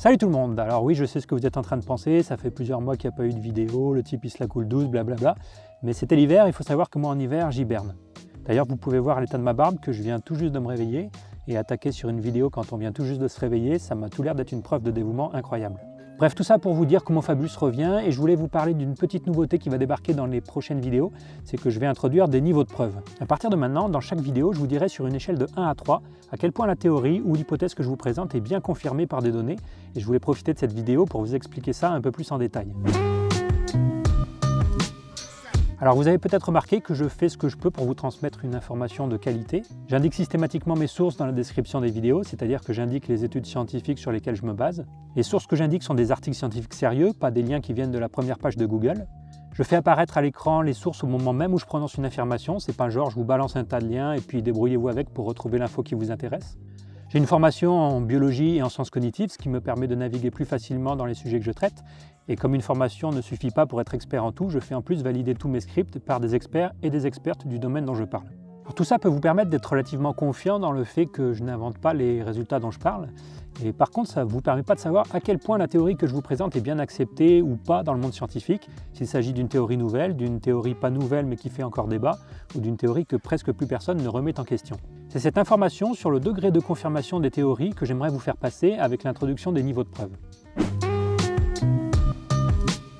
Salut tout le monde Alors oui, je sais ce que vous êtes en train de penser, ça fait plusieurs mois qu'il n'y a pas eu de vidéo, le type il se la coule douce, blablabla. Mais c'était l'hiver, il faut savoir que moi en hiver, j'hiberne. D'ailleurs, vous pouvez voir l'état de ma barbe, que je viens tout juste de me réveiller, et attaquer sur une vidéo quand on vient tout juste de se réveiller, ça m'a tout l'air d'être une preuve de dévouement incroyable. Bref, tout ça pour vous dire comment Fabulous revient et je voulais vous parler d'une petite nouveauté qui va débarquer dans les prochaines vidéos, c'est que je vais introduire des niveaux de preuve. À partir de maintenant, dans chaque vidéo, je vous dirai sur une échelle de 1 à 3 à quel point la théorie ou l'hypothèse que je vous présente est bien confirmée par des données et je voulais profiter de cette vidéo pour vous expliquer ça un peu plus en détail. Alors vous avez peut-être remarqué que je fais ce que je peux pour vous transmettre une information de qualité. J'indique systématiquement mes sources dans la description des vidéos, c'est-à-dire que j'indique les études scientifiques sur lesquelles je me base. Les sources que j'indique sont des articles scientifiques sérieux, pas des liens qui viennent de la première page de Google. Je fais apparaître à l'écran les sources au moment même où je prononce une affirmation, c'est pas genre je vous balance un tas de liens et puis débrouillez-vous avec pour retrouver l'info qui vous intéresse. J'ai une formation en biologie et en sciences cognitives, ce qui me permet de naviguer plus facilement dans les sujets que je traite. Et comme une formation ne suffit pas pour être expert en tout, je fais en plus valider tous mes scripts par des experts et des expertes du domaine dont je parle. tout ça peut vous permettre d'être relativement confiant dans le fait que je n'invente pas les résultats dont je parle. Et par contre, ça ne vous permet pas de savoir à quel point la théorie que je vous présente est bien acceptée ou pas dans le monde scientifique, s'il s'agit d'une théorie nouvelle, d'une théorie pas nouvelle mais qui fait encore débat, ou d'une théorie que presque plus personne ne remet en question. C'est cette information sur le degré de confirmation des théories que j'aimerais vous faire passer avec l'introduction des niveaux de preuve.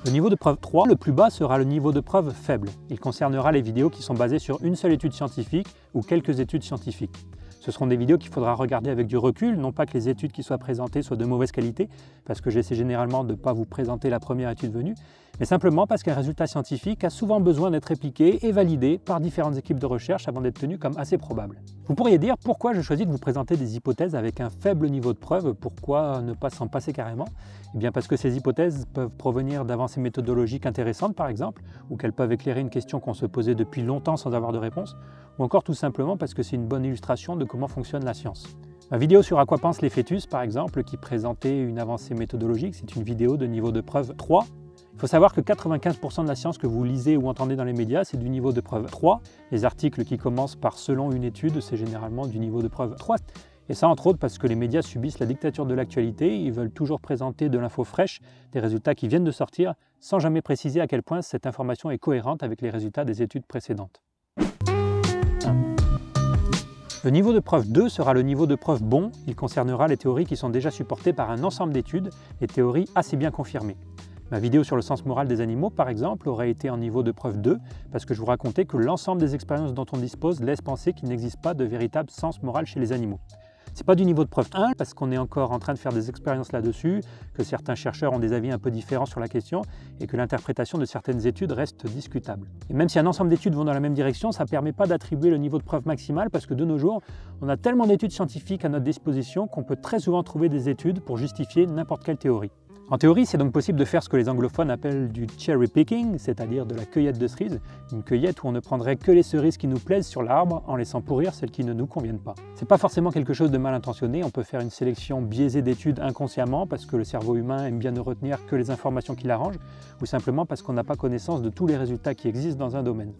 Le niveau de preuve 3, le plus bas, sera le niveau de preuve faible. Il concernera les vidéos qui sont basées sur une seule étude scientifique ou quelques études scientifiques. Ce seront des vidéos qu'il faudra regarder avec du recul, non pas que les études qui soient présentées soient de mauvaise qualité, parce que j'essaie généralement de ne pas vous présenter la première étude venue, mais simplement parce qu'un résultat scientifique a souvent besoin d'être répliqué et validé par différentes équipes de recherche avant d'être tenu comme assez probable. Vous pourriez dire pourquoi je choisis de vous présenter des hypothèses avec un faible niveau de preuve, pourquoi ne pas s'en passer carrément? Eh bien parce que ces hypothèses peuvent provenir d'avancées méthodologiques intéressantes par exemple, ou qu'elles peuvent éclairer une question qu'on se posait depuis longtemps sans avoir de réponse, ou encore tout simplement parce que c'est une bonne illustration de comment fonctionne la science. Ma vidéo sur à quoi pensent les fœtus, par exemple, qui présentait une avancée méthodologique, c'est une vidéo de niveau de preuve 3. Il faut savoir que 95% de la science que vous lisez ou entendez dans les médias, c'est du niveau de preuve 3. Les articles qui commencent par selon une étude, c'est généralement du niveau de preuve 3. Et ça, entre autres, parce que les médias subissent la dictature de l'actualité, ils veulent toujours présenter de l'info fraîche, des résultats qui viennent de sortir, sans jamais préciser à quel point cette information est cohérente avec les résultats des études précédentes. Le niveau de preuve 2 sera le niveau de preuve bon. Il concernera les théories qui sont déjà supportées par un ensemble d'études, et théories assez bien confirmées. Ma vidéo sur le sens moral des animaux, par exemple, aurait été en niveau de preuve 2, parce que je vous racontais que l'ensemble des expériences dont on dispose laisse penser qu'il n'existe pas de véritable sens moral chez les animaux. C'est pas du niveau de preuve 1 parce qu'on est encore en train de faire des expériences là-dessus, que certains chercheurs ont des avis un peu différents sur la question et que l'interprétation de certaines études reste discutable. Et même si un ensemble d'études vont dans la même direction, ça ne permet pas d'attribuer le niveau de preuve maximal parce que de nos jours, on a tellement d'études scientifiques à notre disposition qu'on peut très souvent trouver des études pour justifier n'importe quelle théorie. En théorie, c'est donc possible de faire ce que les anglophones appellent du cherry picking, c'est-à-dire de la cueillette de cerises, une cueillette où on ne prendrait que les cerises qui nous plaisent sur l'arbre en laissant pourrir celles qui ne nous conviennent pas. C'est pas forcément quelque chose de mal intentionné, on peut faire une sélection biaisée d'études inconsciemment parce que le cerveau humain aime bien ne retenir que les informations qui l'arrangent, ou simplement parce qu'on n'a pas connaissance de tous les résultats qui existent dans un domaine.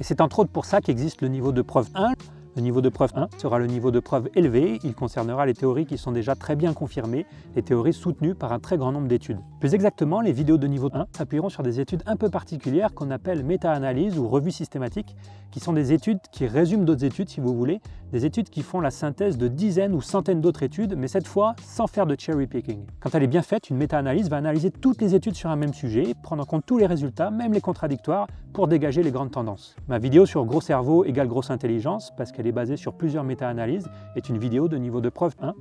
Et c'est entre autres pour ça qu'existe le niveau de preuve 1, le niveau de preuve 1 sera le niveau de preuve élevé, il concernera les théories qui sont déjà très bien confirmées, les théories soutenues par un très grand nombre d'études. Plus exactement, les vidéos de niveau 1 s'appuieront sur des études un peu particulières qu'on appelle méta-analyse ou revue systématique, qui sont des études qui résument d'autres études si vous voulez, des études qui font la synthèse de dizaines ou centaines d'autres études, mais cette fois sans faire de cherry picking. Quand elle est bien faite, une méta-analyse va analyser toutes les études sur un même sujet, prendre en compte tous les résultats, même les contradictoires, pour dégager les grandes tendances. Ma vidéo sur gros cerveau égale grosse intelligence, parce qu'elle est basée sur plusieurs méta-analyses, est une vidéo de niveau de preuve 1.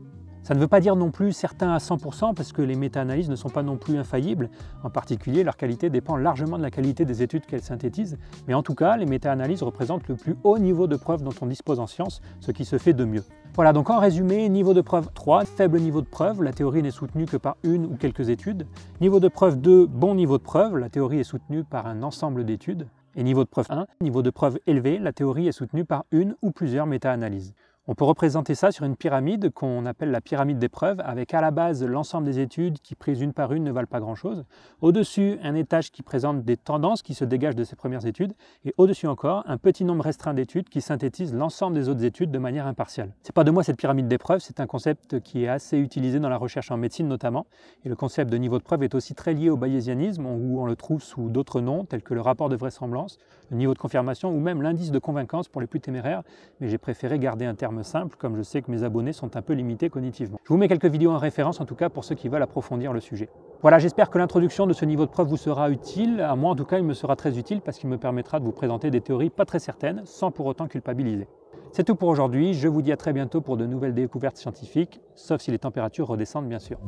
Ça ne veut pas dire non plus certains à 100% parce que les méta-analyses ne sont pas non plus infaillibles. En particulier, leur qualité dépend largement de la qualité des études qu'elles synthétisent. Mais en tout cas, les méta-analyses représentent le plus haut niveau de preuve dont on dispose en science, ce qui se fait de mieux. Voilà, donc en résumé, niveau de preuve 3, faible niveau de preuve, la théorie n'est soutenue que par une ou quelques études. Niveau de preuve 2, bon niveau de preuve, la théorie est soutenue par un ensemble d'études. Et niveau de preuve 1, niveau de preuve élevé, la théorie est soutenue par une ou plusieurs méta-analyses. On peut représenter ça sur une pyramide qu'on appelle la pyramide des preuves, avec à la base l'ensemble des études qui, prises une par une, ne valent pas grand-chose. Au-dessus, un étage qui présente des tendances qui se dégagent de ces premières études. Et au-dessus encore, un petit nombre restreint d'études qui synthétisent l'ensemble des autres études de manière impartiale. C'est pas de moi cette pyramide des preuves, c'est un concept qui est assez utilisé dans la recherche en médecine notamment. Et le concept de niveau de preuve est aussi très lié au bayésianisme, où on le trouve sous d'autres noms, tels que le rapport de vraisemblance, le niveau de confirmation ou même l'indice de convaincance pour les plus téméraires. Mais j'ai préféré garder un terme simple, comme je sais que mes abonnés sont un peu limités cognitivement. Je vous mets quelques vidéos en référence, en tout cas pour ceux qui veulent approfondir le sujet. Voilà, j'espère que l'introduction de ce niveau de preuve vous sera utile. À moi, en tout cas, il me sera très utile parce qu'il me permettra de vous présenter des théories pas très certaines, sans pour autant culpabiliser. C'est tout pour aujourd'hui. Je vous dis à très bientôt pour de nouvelles découvertes scientifiques, sauf si les températures redescendent, bien sûr.